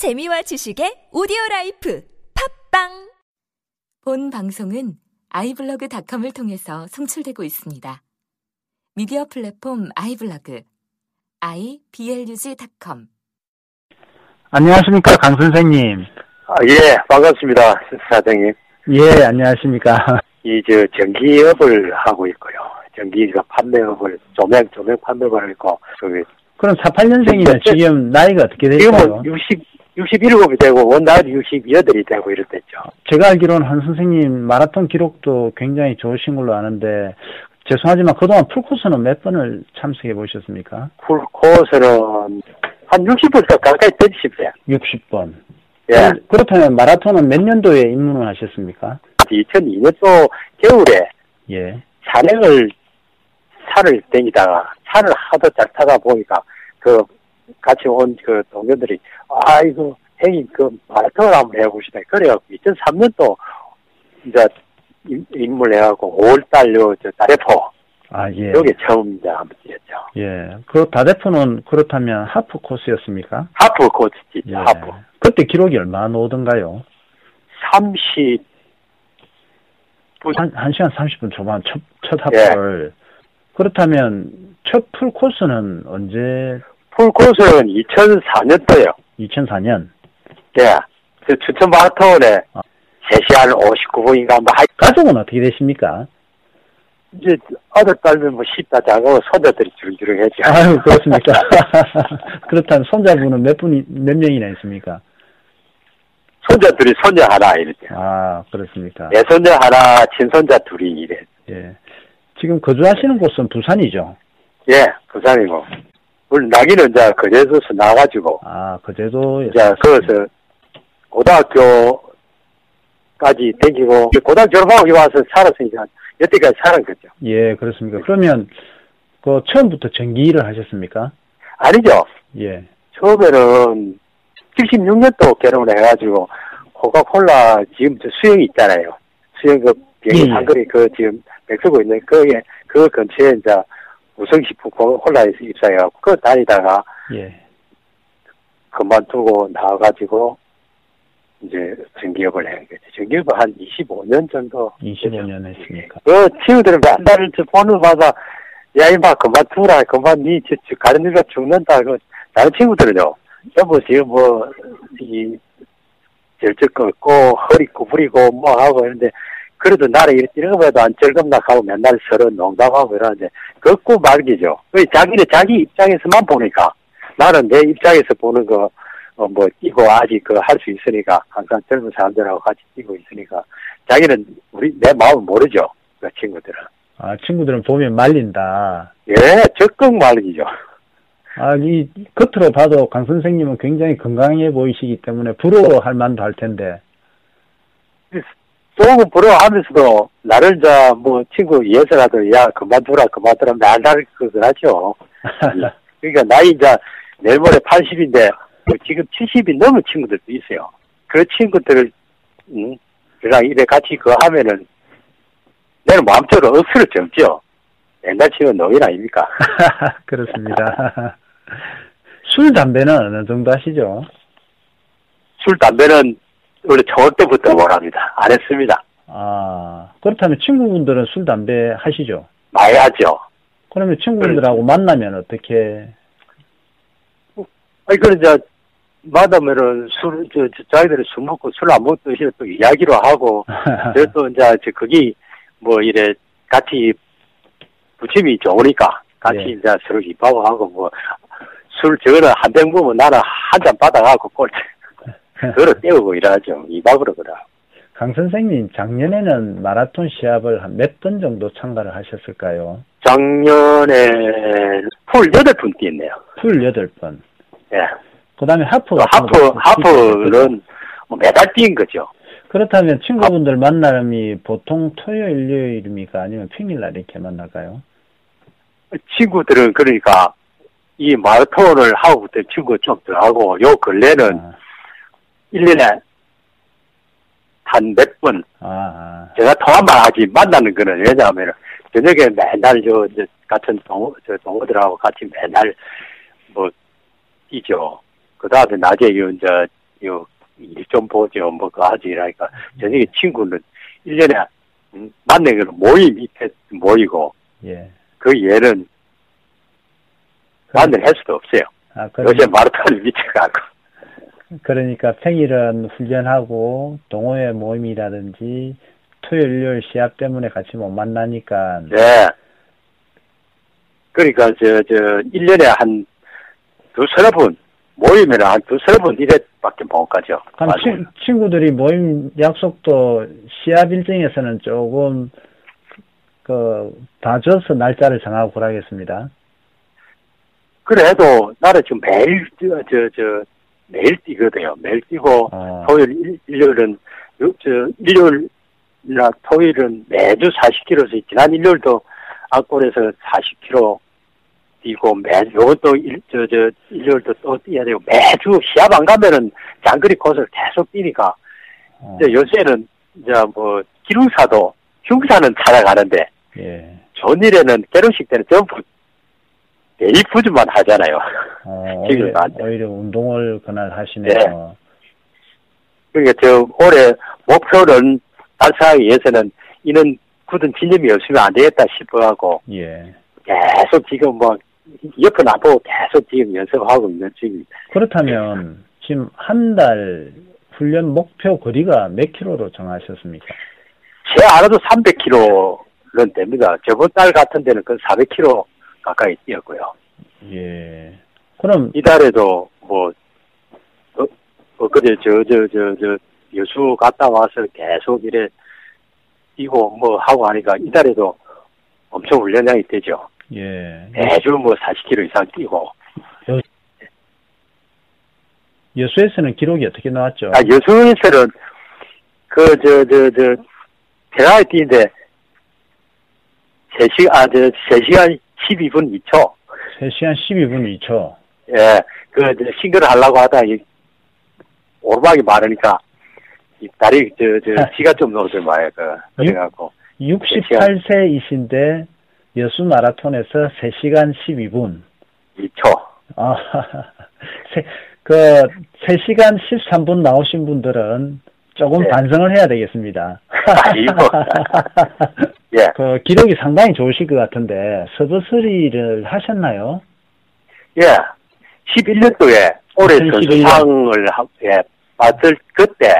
재미와 지식의 오디오 라이프 팟빵 본 방송은 아이블로그닷컴을 통해서 송출되고 있습니다. 미디어 플랫폼 아이블로그 iblog.com 안녕하십니까, 강 선생님. 아, 예, 반갑습니다, 사장님. 예, 안녕하십니까. 이, 저, 전기업을 하고 있고요. 전기가 판매업을, 조명, 조명 판매업을 했고, 저기, 그럼 48년생이면 저- 지금 나이가 어떻게 될까요? 지금은 60, 67이 되고, 원나이 68이 되고 이랬댔죠. 제가 알기로는 한 선생님 마라톤 기록도 굉장히 좋으신 걸로 아는데, 죄송하지만 그동안 풀코스는 몇 번을 참석해 보셨습니까? 풀코스는 한 60부터 가까이 되십시오. 60번. 예. 그렇다면 마라톤은 몇 년도에 입문을 하셨습니까? 2002년도 겨울에 예. 산행을, 산을 댕기다가, 산을 하도 잘 타다 보니까, 그, 같이 온 그 동료들이, 아, 이거, 형님, 그, 마라톤을 한번 해보시다. 그래갖고, 2003년도, 이제, 임- 입문해갖고, 5월달 요, 저, 다래포, 아, 예. 여기 처음 이제 한번 뛰었죠. 예. 그 다대포는 그렇다면 하프 코스였습니까? 하프 뛰죠, 예. 하프. 그때 기록이 얼마나 나오던가요? 30, 한, 1시간 30분 초반 첫, 첫 예. 합을. 그렇다면 첫 풀코스는 언제, 풀코스는 2004년도요. 2004년? 예. 저 추천 마라톤에 아. 3시간 59분인가 한번 하, 가족은 어떻게 되십니까? 이제 아들 딸면 뭐 쉽다 작고 손자들이 주렁주렁했죠. 아유, 그렇습니까? 그렇다면 손자분은 몇 분이, 몇 명이나 있습니까? 손자들이 손자 하나 이랬죠. 아, 그렇습니까? 내 손자 하나, 친손자 둘이 이래. 예. 지금 거주하시는 곳은 부산이죠? 예, 부산이고. 물론 나기는 이제 거제도에서 나가지고 아, 거제도. 이제 거기서 고등학교까지 댕기고 고등학교 졸업하고 여기 와서 살았으니까 여태까지 살은 거죠. 예, 그렇습니까? 그러면, 그, 처음부터 전기 일을 하셨습니까? 아니죠. 예. 처음에는 76년도 결혼을 해가지고 코카콜라 지금 저 수영이 있잖아요. 수영 그 비행기 예, 예. 상거리 그 지금 맥쓰고 있는 거기에 그 근처에 이제 우성식품 코카콜라에서 입사해갖고 그 다니다가 예. 그만두고 나와가지고 이제 전기업을 해. 전기업을 한 25년 정도. 25년 했으니까. 그 친구들은 맨날 저 폰을 받아 야 이마 그만두라 그만 니 저, 저 가르니가 죽는다 그 다른 친구들은요 전부 지금 뭐 이 절적 걷고 허리 구부리고 뭐 하고 이런데 그래도 나를 이렇게 이런 거보다 안 절금락하고 맨날 서로 농담하고 이러는데 걷고 말기죠 그 자기는 자기 입장에서만 보니까 나는 내 입장에서 보는 거 어, 뭐 뛰고 아직 그 할 수 있으니까 항상 젊은 사람들하고 같이 뛰고 있으니까 자기는 우리 내 마음을 모르죠 그 친구들은 아, 친구들은 보면 말린다. 예, 적극 말이죠. 아, 이, 겉으로 봐도 강 선생님은 굉장히 건강해 보이시기 때문에 부러워할 만도 할 텐데. 조금 부러워하면서도 나를 자 뭐 친구 예서라도 야 그만두라 그만두라 맨날 그걸 하죠. 그러니까 나이 이제 내일 모레 80인데 뭐 지금 70이 넘은 친구들도 있어요. 그 친구들을 음, 그랑 입에 같이 그거 하면은 내는 마음적으로 억수로 젊죠. 옛날 친구 노인 아닙니까? 그렇습니다. 술, 담배는 어느 정도 하시죠? 술 담배는 원래 저을 때부터 뭘 합니다. 안 했습니다. 아, 그렇다면 친구분들은 술, 담배 하시죠? 많이 하죠. 그러면 친구분들하고 만나면 어떻게, 아니, 그래, 저, 마다면은 술, 저, 저, 자기들이 술 먹고 술 안 먹던 시에 또 이야기로 하고, 그래도 이제, 저, 거기, 뭐, 이래, 같이, 부침이 좋으니까, 같이 예. 이제 서로 입하고 하고, 뭐, 술, 저거는 한병 보면 나는 한 잔 받아가고, 꼴, 그거로 때우고 이러죠. 입학으로 그래. 강 선생님, 작년에는 마라톤 시합을 한 몇 번 정도 참가를 하셨을까요? 작년에 풀 여덟 번 뛰었네요. 풀 8번. 예. 그 다음에 하프. 하프, 하프는 뭐 매달 뛴 거죠. 그렇다면 친구분들 만남이 보통 토요일, 일요일입니까? 아니면 평일날 이렇게 만날까요? 친구들은 그러니까 이 마라톤을 하고 그때 친구 좀 들어가고 요 근래는 아, 일년에 한 몇 번 아, 아. 제가 통화만 하지 만나는 거는 왜냐하면 저녁에 맨날 저, 저 같은 동호, 저 동호들하고 같이 맨날 뭐 뛰죠. 그 다음에 낮에 요 이제 요, 일 좀 보죠. 뭐, 그거 하지. 이러니까, 저녁에 친구는 1년에, 음, 만나기로 모임 밑에 모이고, 예. 그 얘는 만날 할 수도 없어요. 아, 요새 마라톤을 밑에 가고. 그러니까 평일은 훈련하고 동호회 모임이라든지 토요일, 일요일 시합 때문에 같이 못 만나니까 네. 그러니까, 저, 저, 1년에 한, 두, 서너 번, 모이면 한 두, 서너 번 이래밖에 못 가죠. 그럼 친, 친구들이 모임 약속도 시합 일정에서는 조금 그 봐줘서 날짜를 정하고 그러겠습니다. 그래도 나는 지금 매일, 저, 저, 저, 매일 뛰거든요. 매일 뛰고, 어, 토요일, 일- 일요일은, 요- 저, 일요일이나 토요일은 매주 40km씩, 지난 일요일도 악골에서 40km 뛰고, 매, 요것도 일, 저, 저, 일요일도 또 뛰어야 되고, 매주 시합 안 가면은 장거리 코스를 계속 뛰니까, 어, 이제 요새는, 이제 뭐, 기름사도 흉사는 찾아가는데, 예. 전일에는 결혼식 때는 전부 데이프즈만 하잖아요. 어, 지금 오히려. 오히려 운동을 그날 하시네요. 그러니까 저 올해 목표는 달성하기 위해서는 이는 굳은 진념이 없으면 안 되겠다 싶어하고 예. 계속 지금 뭐 옆은 안 보고 계속 지금 연습하고 있는 중입니다. 그렇다면 지금 한 달 훈련 목표 거리가 몇 킬로로 정하셨습니까? 제 알아도 300km는 됩니다. 저번 달 같은 데는 그 400km 가까이 뛰었고요. 예. 그럼 이달에도 뭐 어, 엊그제 저 저 저 저 여수 갔다 와서 계속 이래 뛰고 뭐 하고 하니까 이달에도 엄청 훈련량이 되죠. 예. 매주 뭐 40km 이상 뛰고. 여수에서는 기록이 어떻게 나왔죠? 아, 여수에서는 그, 저, 저, 저, 대나에 뛰는데 3시간, 아, 저, 3시간 12분 2초. 3시간 12분 2초. 예, 그, 저, 싱글을 하려고 하다, 이, 오르막이 많으니까, 이 다리, 저, 저, 지가 좀 넣어서 말이야, 그, 그래갖고. 68세이신데 여수 마라톤에서 3시간 12분. 2초. 아, 세, 그 3시간 13분 나오신 분들은 조금 네. 반성을 해야 되겠습니다. 아이고. 예. 그 기록이 상당히 좋으실 것 같은데 서버서리를 하셨나요? 예. 11년도에 올해 2011 년. 선수상을, 하- 예, 받을 그때,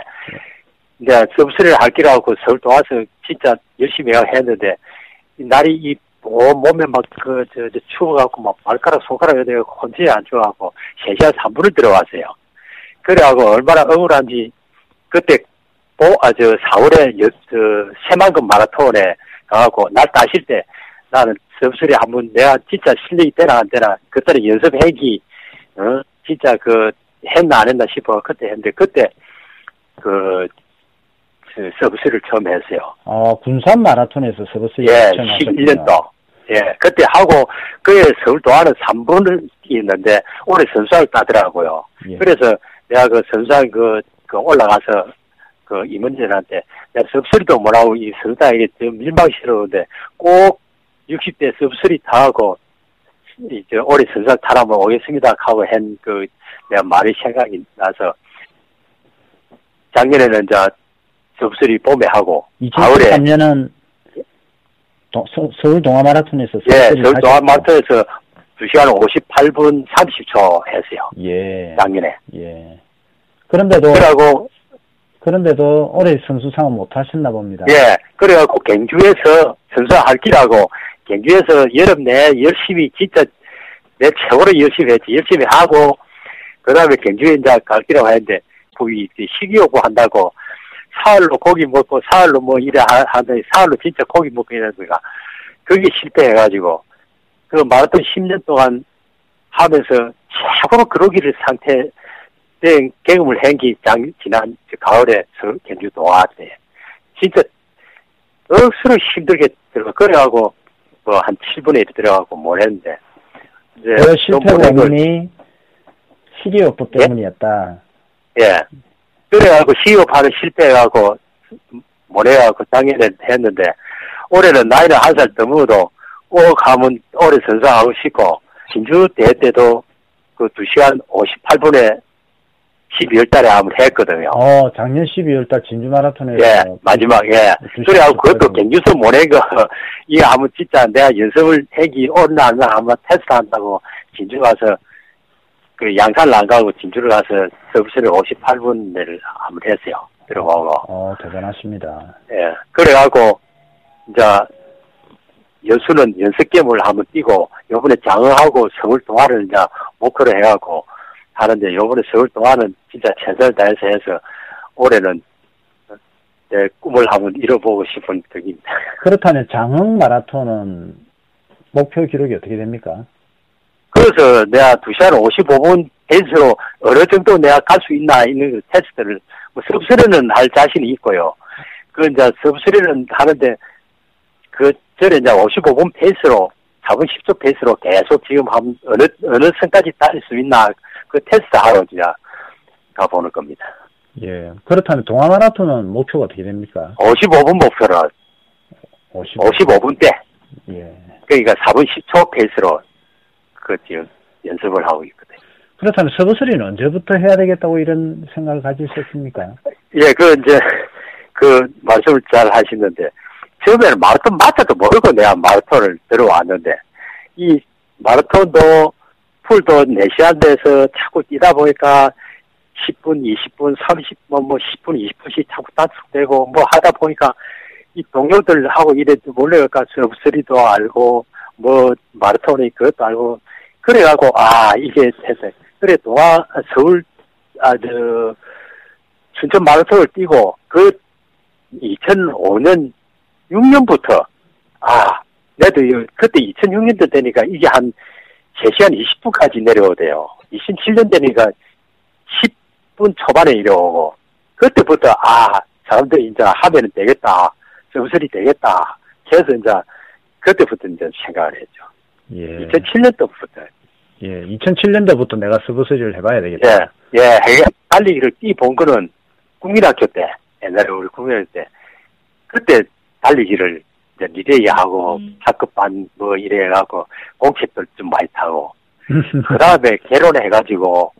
이제 서브스를 할 기라고 서울 또 와서 진짜 열심히 했는데, 이 날이 이, 뭐, 몸에 막, 그, 저, 저, 추워갖고, 막, 발가락, 손가락 여대 혼자 안 좋아갖고, 3시간 3분을 들어왔어요. 그래갖고, 얼마나 억울한지, 그때, 보, 아, 저, 4월에, 여, 저, 새만금 마라톤에 가갖고, 날 따실 때, 나는 서브스리 한번 내가 진짜 실력이 되나 안 되나, 그때는 연습행기, 어, 진짜 그, 했나 안 했나 싶어. 그때 했는데, 그때, 그, 그 서브스리를 처음 했어요. 어, 군산 마라톤에서 서버서리 예, 처음 11년도. 예, 그때 하고, 그에 서울 도안은 3분을 뛰었는데, 올해 선수를 따더라고요. 예. 그래서 내가 그 선수상 그, 그 올라가서, 그 임원진한테, 내가 섭소리도 못하고 이 선수단에게 좀 밀망스러운데, 꼭 60대 섭소리 타고, 이제 올해 선수상 타라면 오겠습니다 하고 한 그, 내가 말이 생각이 나서, 작년에는 이제 섭소리 봄에 하고, 가을에 2013년은 서울 동아 마라톤에서 예, 서버서리를 서울. 동안마트에서 2시간 58분 30초 했어요. 예. 작년에. 예. 그런데도 그래갖고, 그런데도 올해 선수상은 못 하셨나 봅니다. 예, 그래갖고 경주에서 선수 할 기라고 경주에서 여름 내 열심히 진짜 내 최고로 열심히 했지. 열심히 하고, 그 다음에 경주에 이제 갈 기라고 했는데, 거기 이제 식이요구 한다고, 사흘로 고기 먹고, 사흘로 뭐 하- 하더니, 사흘로 진짜 고기 먹고 이러는 거가, 그게 실패해가지고, 그 마라톤 10년 동안 하면서 최고로 그러기를 상태, 된 경험을 한게 장, 지난 저 가을에 서 경주 때. 진짜, 억수로 힘들게 들어가, 그래가고, 뭐, 한 7분에 들어가고 뭘 했는데, 이제, 그 실패 원인이 식이요법 예? 때문이었다. 예. 그래가고 시업하는 실패해가고 못해가고 작년에 했는데 올해는 나이는 한살 더 먹어도 꼭 하면 올해 선수하고 싶고 진주 대회 때도 그 2시간 58분에 12월 달에 한번 했거든요. 어, 작년 12월 달 진주 마라톤에서 예, 마지막, 예. 두 그래갖고 시간 그것도. 경주서 보내고, 이거 한번 진짜 내가 연습을 하기 오늘 안 한번 테스트 한다고 진주 가서, 그 양산을 안 가고 진주를 가서 서비스를 58분을 한번 했어요. 들어가고. 어, 대단하십니다. 예. 그래 갖고, 이제, 여수는 연습 겸을 한번 뛰고, 요번에 장어하고 서울 동화를 이제 목표로 해 갖고 하는데, 요번에 서울 동화는 진짜 최선을 다해서 해서, 올해는 내 꿈을 한번 이뤄보고 싶은 덕입니다. 그렇다면 장흥 마라톤은 목표 기록이 어떻게 됩니까? 그래서 내가 2시간 55분 페이스로 어느 정도 내가 갈 수 있나 있는 그 테스트를, 뭐, sub three는 할 자신이 있고요. 그, 이제, sub three는 하는데, 그, 전에 이제 55분 페이스로, 4분 10초 페이스로 계속 지금 한, 어느, 어느 선까지 달릴 수 있나, 그 테스트 하러 이제 가보는 겁니다. 예. 그렇다면 동아 마라톤은 목표가 어떻게 됩니까? 55분 목표로, 50. 55분 때, 예. 그러니까 4분 10초 페이스로, 그, 지금 연습을 하고 있거든요. 그렇다면 서브스리는 언제부터 해야 되겠다고 이런 생각을 가지셨습니까? 예, 그, 이제, 그, 말씀을 잘 하시는데, 처음에는 마라톤 마차도 모르고 내가 마라톤을 들어왔는데, 이 마라톤도, 풀도 4시간 돼서 자꾸 뛰다 보니까, 10분, 20분, 30분, 뭐 10분, 20분씩 자꾸 단축되고, 뭐 하다 보니까, 이 동료들하고 이래 몰래가 서브스리도 알고, 뭐, 마라톤이 그것도 알고, 그래가고, 아, 이게 됐어요. 그래, 동아, 서울, 아, 저, 춘천 마라톤을 뛰고 그 2005년 6년부터 아 내도 이- 그때 2006년도 되니까 이게 한 3시간 20분까지 내려오대요. 2007년 되니까 10분 초반에 이려오고 그때부터 아 사람들이 이제 하면은 되겠다. 서브설이 되겠다. 그래서 이제 그때부터 이제 생각을 했죠. 예. 2007년도부터 예. 2007년도부터 내가 서브스리를 해봐야 되겠다. 예, 예, 해- 달리기를 뛰본 거는 국민학교 때, 옛날에 우리 국민학교 때, 그때 달리기를 이제 리레이 하고, 학급반 뭐 이래 갖고, 공책들 좀 많이 타고, 그 다음에 결혼해가지고,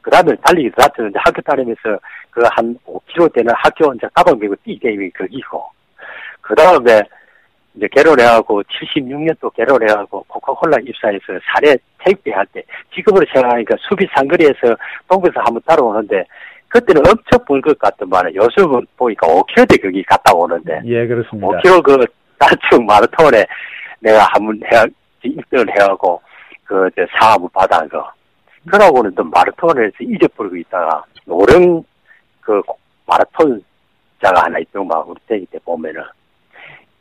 그 다음에 달리기 다녔는데 학교 다니면서 그 한 5km 되는 학교 이제 가방 메고 뛰 게임이 거기고, 그 다음에 이제 결혼해가고 76년도 결혼해가고 코카콜라 입사해서 사례 택배 할 때 지금으로 생각하니까 수비 상거리에서 동부에서 한번 따라오는데 그때는 엄청 볼것 같더만 요즘은 보니까 5km 대 거기 갔다 오는데. 예, 그렇습니다. 5km 그 단축 마라톤에 내가 한번 해 1등을 해가고 그 이제 사업을 받아한 거 그러고는 또 마라톤에서 잊어버리고 있다가 노령 그 마라톤자가 하나 있더만 우리 대기 때 보면은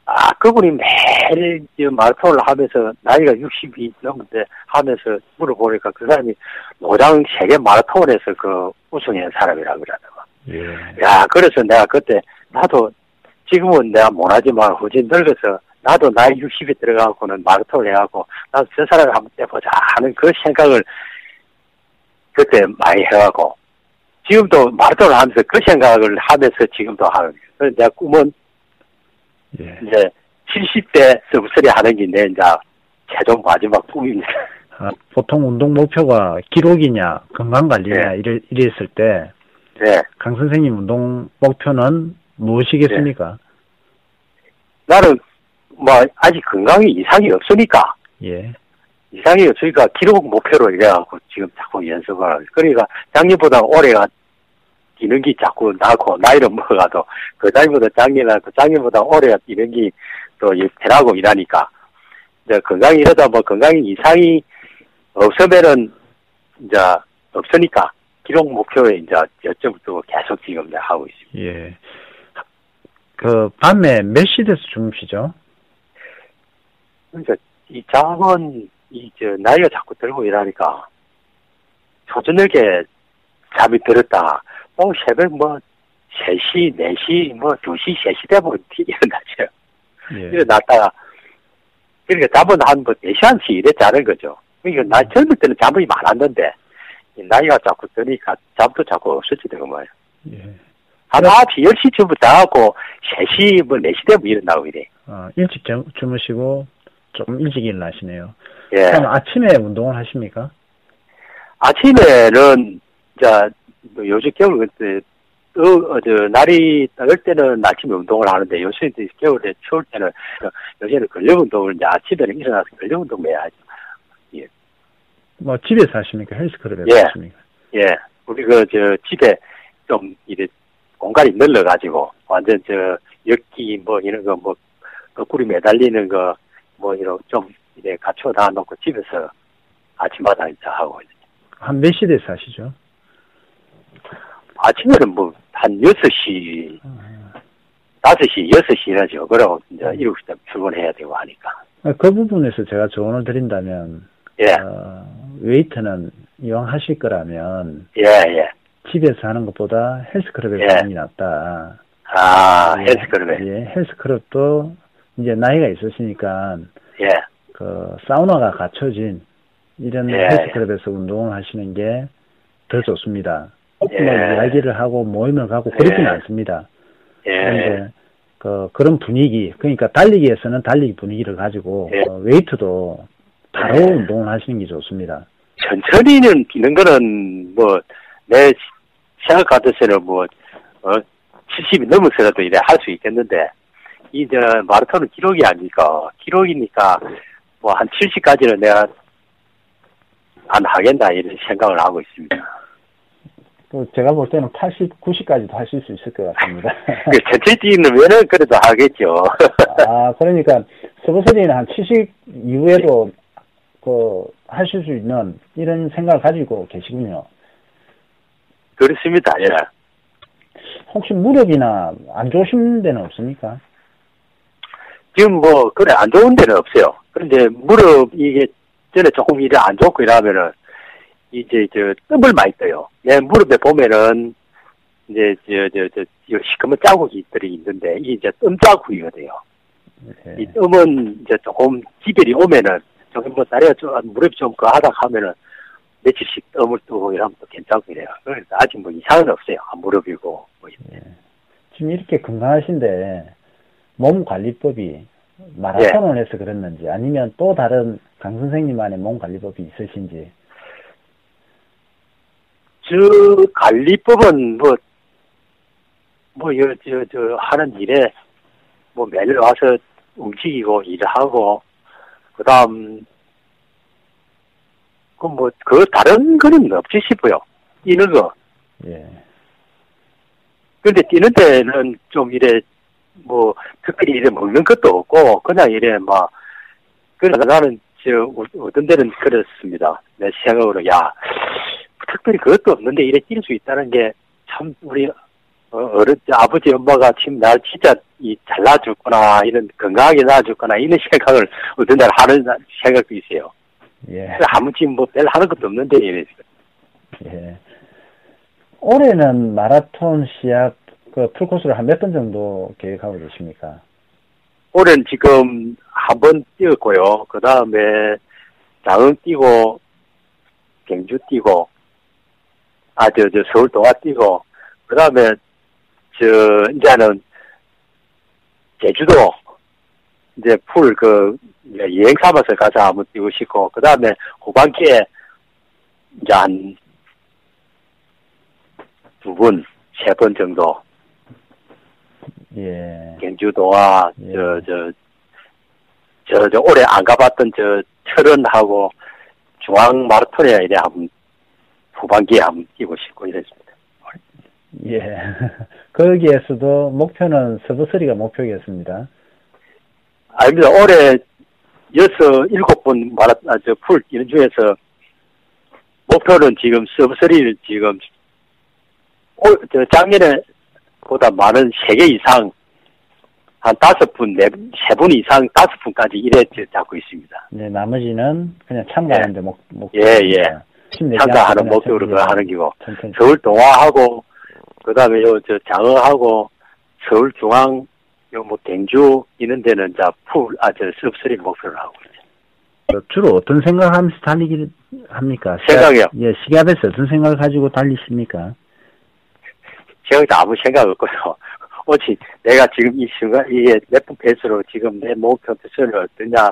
아 그분이 매일 이 마라톤을 하면서 나이가 60이 넘는데 하면서 물어보니까 그 사람이 노장 세계 마라톤에서 그 우승한 사람이라 그러더라고. 예. 야, 그래서 내가 그때, 나도, 지금은 내가 못하지만, 후진 늙어서, 나도 나이 60에 들어가고는 마라톤을 해갖고, 나도 저 사람을 한번 떼보자 하는 그 생각을 그때 많이 해갖고, 지금도 마라톤을 하면서 그 생각을 하면서 지금도 하는 거예요. 그래서 내가 꿈은 예. 이제 70대 서브스리 하는 게 내 이제 최종 마지막 꿈입니다. 아, 보통 운동 목표가 기록이냐, 건강 관리냐, 예. 이래, 이랬을 때, 네. 강 선생님 운동 목표는 무엇이겠습니까? 나는 뭐 아직 건강이 이상이 없으니까 예. 이상이 없으니까 기록 목표로 이래갖고 지금 자꾸 연습을 하고 그러니까 작년보다 올해가 게 자꾸 나고 나이를 먹어가도 그 작년보다 그 작년보다 올해가 뛰는 게또 변하고 이러니까 이제 건강이 이러다 뭐 건강이 이상이 없으면은 이제 없으니까 기록 목표에 이제 여쭤부터 계속 지금 하고 있습니다. 예. 그, 밤에 몇 시대에서 주무시죠? 그러니까 이 잠은 이저 나이가 자꾸 들고 이러니까 초저녁에 잠이 들었다. 뭐 새벽 뭐 3시, 4시, 뭐 2시, 3시 되면 일어나죠. 예. 일어났다가 그러니까 잠은 한뭐 4시간씩 이래 자는 거죠. 그러니까 나 젊을 때는 잠이 많았는데 이 나이가 자꾸 드니까 잠도 자꾸 말이야. 예. 한 9시, 10시쯤부터 자고 3시, 뭐 4시 되면 일어나고 이래. 어, 일찍 주- 주무시고, 좀 일찍 일어나시네요. 예. 그럼 아침에 운동을 하십니까? 아침에는 이제 뭐 요즘 겨울 그때 어, 어, 저, 날이 따을 때는 아침에 운동을 하는데 요새 이제 겨울에 추울 때는 어, 요새는 근력 운동을 이제 아침에는 일어나서 근력 운동 해야죠. 뭐 집에서 하십니까? 헬스클럽에서 예. 하십니까? 예, 우리 그 저 집에 좀 이래 공간이 늘러가지고 완전 저 엮기 뭐 이런 거 뭐 거꾸리 매달리는 거 뭐 이런 좀 이래 갖춰 다 놓고 집에서 아침마다 이제 하고 한 몇 시대에서 하시죠? 아침에는 뭐한 6시, 5시, 6시 이러죠. 그러고 이제 7시 때 출근해야 되고 하니까. 아, 그 부분에서 제가 조언을 드린다면 예, 어, 웨이트는 이왕 하실 거라면 예, 예. 집에서 하는 것보다 헬스클럽에서 예. 게 낫다. 아, 예, 헬스클럽에. 예, 헬스클럽도 이제 나이가 있으시니까 예, 그 사우나가 갖춰진 이런 예. 헬스클럽에서 운동을 하시는 게 더 좋습니다. 꼭 예. 뭐 이야기를 하고 모임을 가고 그렇지는 예. 않습니다. 예, 그런데 그 그런 분위기 그러니까 달리기에서는 달리기 분위기를 가지고 예. 어, 웨이트도 바로 예. 운동을 하시는 게 좋습니다. 천천히는 뛰는 거는 뭐, 내 생각 같아서는 뭐, 어, 70이 넘어서라도 이래 할 수 있겠는데, 이, 저, 마라톤은 기록이 아니니까, 기록이니까, 뭐, 한 70까지는 내가 안 하겠나, 이런 생각을 하고 있습니다. 또 제가 볼 때는 80, 90까지도 하실 수 있을 것 같습니다. 그 천천히 뛰면은 그래도 하겠죠. 아, 그러니까 서브서리는 한 70 이후에도 그 하실 수 있는 이런 생각을 가지고 계시군요. 그렇습니다, 예. 혹시 무릎이나 안 좋으신 데는 없습니까? 지금 뭐, 그래, 안 좋은 데는 없어요. 그런데 무릎, 이게, 전에 조금 이래 안 좋고 이러면은, 이제, 저, 뜸을 많이 떠요. 내 무릎에 보면은, 이제, 저, 저, 저, 저 시커먼 자국들이 있는데, 이게 이제 뜸 자국이거든요. 예. 이 뜸은 이제 조금 기별이 오면은, 조금 뭐, 다리가 좀, 무릎이 좀 거하다 하면은, 며칠씩 뜨고 이러면 또 괜찮고 이래요. 그래서 아직 뭐 이상은 없어요. 아, 무릎이고, 뭐, 지금 이렇게 건강하신데 몸 관리법이 마라톤을 해서 그랬는지 아니면 또 다른 강 선생님만의 몸 관리법이 있으신지 저 관리법은 뭐, 뭐, 여, 저, 저, 하는 일에, 뭐, 매일 와서 움직이고, 일하고, 그 다음, 그 뭐, 그 다른 거는 없지 싶어요. 뛰는 거. 예. 근데 뛰는 데는 좀 이래, 뭐, 특별히 이래 먹는 것도 없고, 그냥 이래 막, 그래, 나는, 저, 어- 어떤 데는 그렇습니다. 내 생각으로, 야, 특별히 그것도 없는데 이래 뛸 수 있다는 게, 참, 우리, 어, 어른, 아버지, 엄마가 지금 날 진짜 이, 잘 낳아줬구나, 이런, 건강하게 낳아줬구나, 이런 생각을 어떤 날 하는 생각도 있어요. 예. 아무 지금 뭐, 별 하는 것도 없는데, 이래. 예. 올해는 마라톤 시합 그 풀코스를 한 몇 번 정도 계획하고 계십니까? 올해는 지금 한 번 뛰었고요. 그 다음에 장흥 뛰고, 경주 뛰고, 아, 저, 저, 서울 동화 뛰고, 그 다음에, 저, 이제는, 제주도, 이제 풀, 그, 여행 삼아서 가서 한번 뛰고 싶고, 그 다음에 후반기에, 이제 한, 두 번, 세 번 정도, 예. 경주 동화, 예. 저, 저, 저, 저, 올해 안 가봤던 저, 철원하고 중앙 마라톤에 이래 한번, 후반기에 한번 뛰고 싶고 이랬습니다. 예. 거기에서도 목표는 서브서리가 목표겠습니다. 아닙니다. 올해 여섯, 일곱 번 마라, 아, 저, 풀 뛰는 중에서 목표는 지금 서브서리를 지금, 올, 저, 작년에 보다 많은 세 개 이상, 한 다섯 분, 네, 세분 이상, 다섯 분까지 이래 저, 잡고 있습니다. 네, 나머지는 그냥 참가하는데 목, 목, 예, 예. 참가하는 목적으로 그 하는 기고. 서울 동아하고, 그 다음에 요, 저, 장어하고, 서울 중앙, 요, 뭐, 경주, 이런 데는, 자, 풀, 아, 저, sub three 목표를 하고 있어요. 주로 어떤 생각하면서 달리기를 합니까? 생각이요? 시합- 예, 시합에서 어떤 생각을 가지고 달리십니까? 생각도 아무 생각 없고요. 오직 내가 지금 이 순간, 이게 몇 분 페이스로 지금 내 목표 페이스를 어떠냐,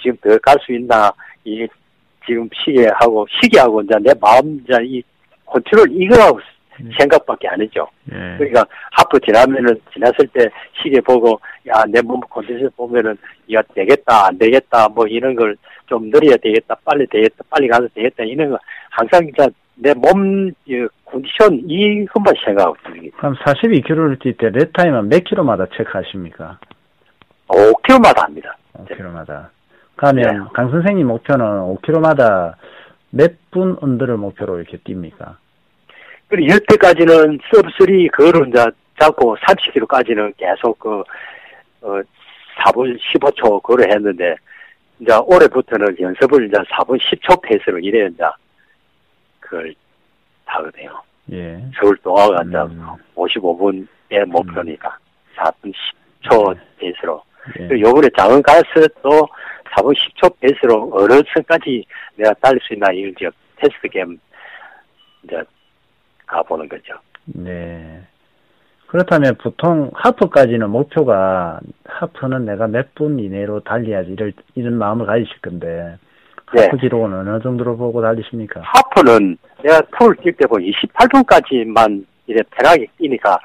지금 더 갈 수 있나, 이, 지금 시계하고, 시계하고, 이제 내 마음, 이제 이, 컨트롤, 이거 하고 생각밖에 안 했죠. 예. 그러니까 하프 지나면은 지났을 때 시계 보고 야 내 몸 컨디션 보면은 야 되겠다 안 되겠다 뭐 이런 걸 좀 느려야 되겠다 빨리 되겠다 빨리 가서 되겠다 이런 거 항상 진짜 내몸 컨디션 이것만 생각하고 게 그럼 42km를 뛸 때 lap time은 몇 킬로마다 체크하십니까? 5km마다 합니다. 5km마다. 그러면 네. 강 선생님 목표는 5km마다 몇 분 under를 목표로 이렇게 뜁니까? 그리고 여태까지는 sub 3 그거를 이제 잡고 30km까지는 계속 그, 어, 4분 15초 그거를 했는데, 이제 올해부터는 연습을 이제 4분 10초 페이스로 이래 이제 그걸 하거든요. 예. 서울 동아가 이제 음. 55분의 목표니까 4분 10초 페이스로. 예. 그리고 요번에 가서 또 4분 10초 페이스로 어느 선까지 내가 달릴 수 있나 이걸 이제 테스트 게임 이제 가보는 거죠. 네. 그렇다면 보통 하프까지는 목표가 하프는 내가 몇 분 이내로 달려야지 이럴, 이런 마음을 가지실 건데 네. 하프 기록은 어느 정도로 보고 달리십니까? 하프는 내가 풀 뛸때 보면 28분까지만 이래 편하게 뛰니까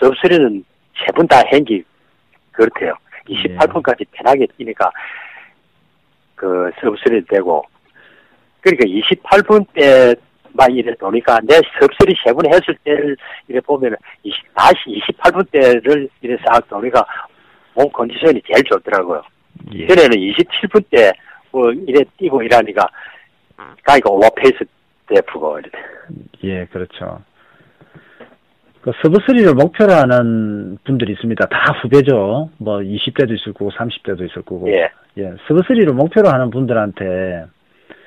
sub three는 세 번 다 한 기 그렇대요. 28분까지 편하게 뛰니까 그 sub three 되고 그러니까 28분 때 만 이래 도니까 내 sub three 세 번 했을 때를 이래 보면 20, 다시 28분 때를 이래 싹 도니까 몸 컨디션이 제일 좋더라고요. 예. 전에는 27분 때, 뭐, 이래 뛰고 이러니까, 가니까 오버페이스 돼쁘고, 이래. 예, 그렇죠. 그 sub 3를 목표로 하는 분들이 있습니다. 다 후배죠. 뭐 20대도 있을 거고 30대도 있을 거고. 예, 예, sub 3를 목표로 하는 분들한테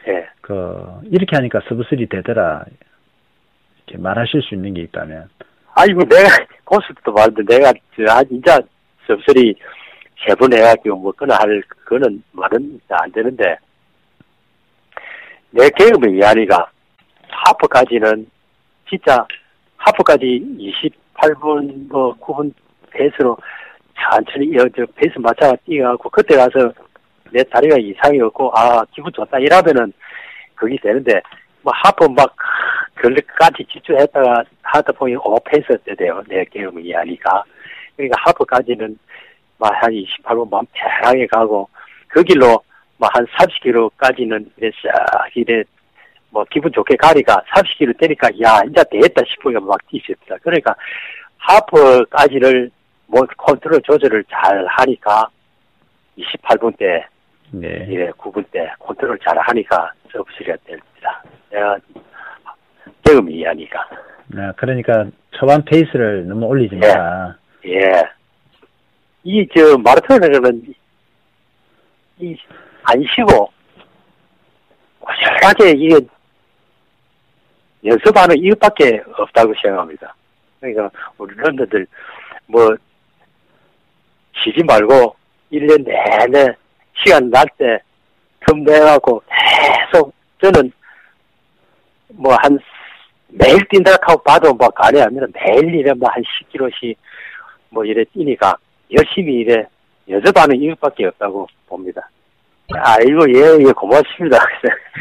예. 그 이렇게 하니까 sub 3 되더라. 이렇게 말하실 수 있는 게 있다면. 아이고, 내가, 고스도 말인데, 내가, 저, 아, 진짜, sub three 세 번 해가지고, 뭐, 그나 할, 그거는 말은 안 되는데, 내 경험에 의하니까, 하프까지는, 진짜, 하프까지 28분, 뭐, 9분 페이스로 천천히, 페이스 맞춰 뛰어가고, 그때 가서 내 다리가 이상이 없고, 아, 기분 좋다. 이러면은, 그게 되는데, 뭐, 하프 막, 그걸까지 집중했다가 하다 보니 오버페이스 돼요. 내 경험에 의하니까. 그러니까 하프까지는 막한 28분 만 편하게 가고, 그 길로 막한 30km까지는 이래 싹 이래 뭐 기분 좋게 가니까 30km 되니까 야, 이제 되겠다 싶으면 막 뛰십니다. 그러니까 하프까지를 뭐 컨트롤 조절을 잘 하니까 28분 때 네. 이래 9분 때 컨트롤 잘 하니까 sub three가 됩니다. 내가 경험이 이하니까. 아, 그러니까 초반 페이스를 너무 올리지 예. 마라. 예. 이, 저, 마라톤에는, 이, 안 쉬고, 꾸준하게 이게, 연습하는 이것밖에 없다고 생각합니다. 그러니까, 우리 런더들, 뭐, 쉬지 말고, 1년 내내, 시간 날 때, 틈 내갖고, 계속, 저는, 뭐, 한, 매일 뛴다 하고 봐도 뭐, 가려 합니다. 매일 이래 뭐, 한 10km씩, 뭐 이래 뛰니까 열심히 이래 연습하는 이유밖에 없다고 봅니다. 아이고 예, 예 고맙습니다.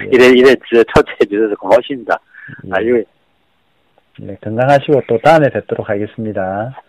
예. 이래 이래 저 초대해 주셔서 고맙습니다. 예. 아이고 네, 건강하시고 또 다음에 뵙도록 하겠습니다.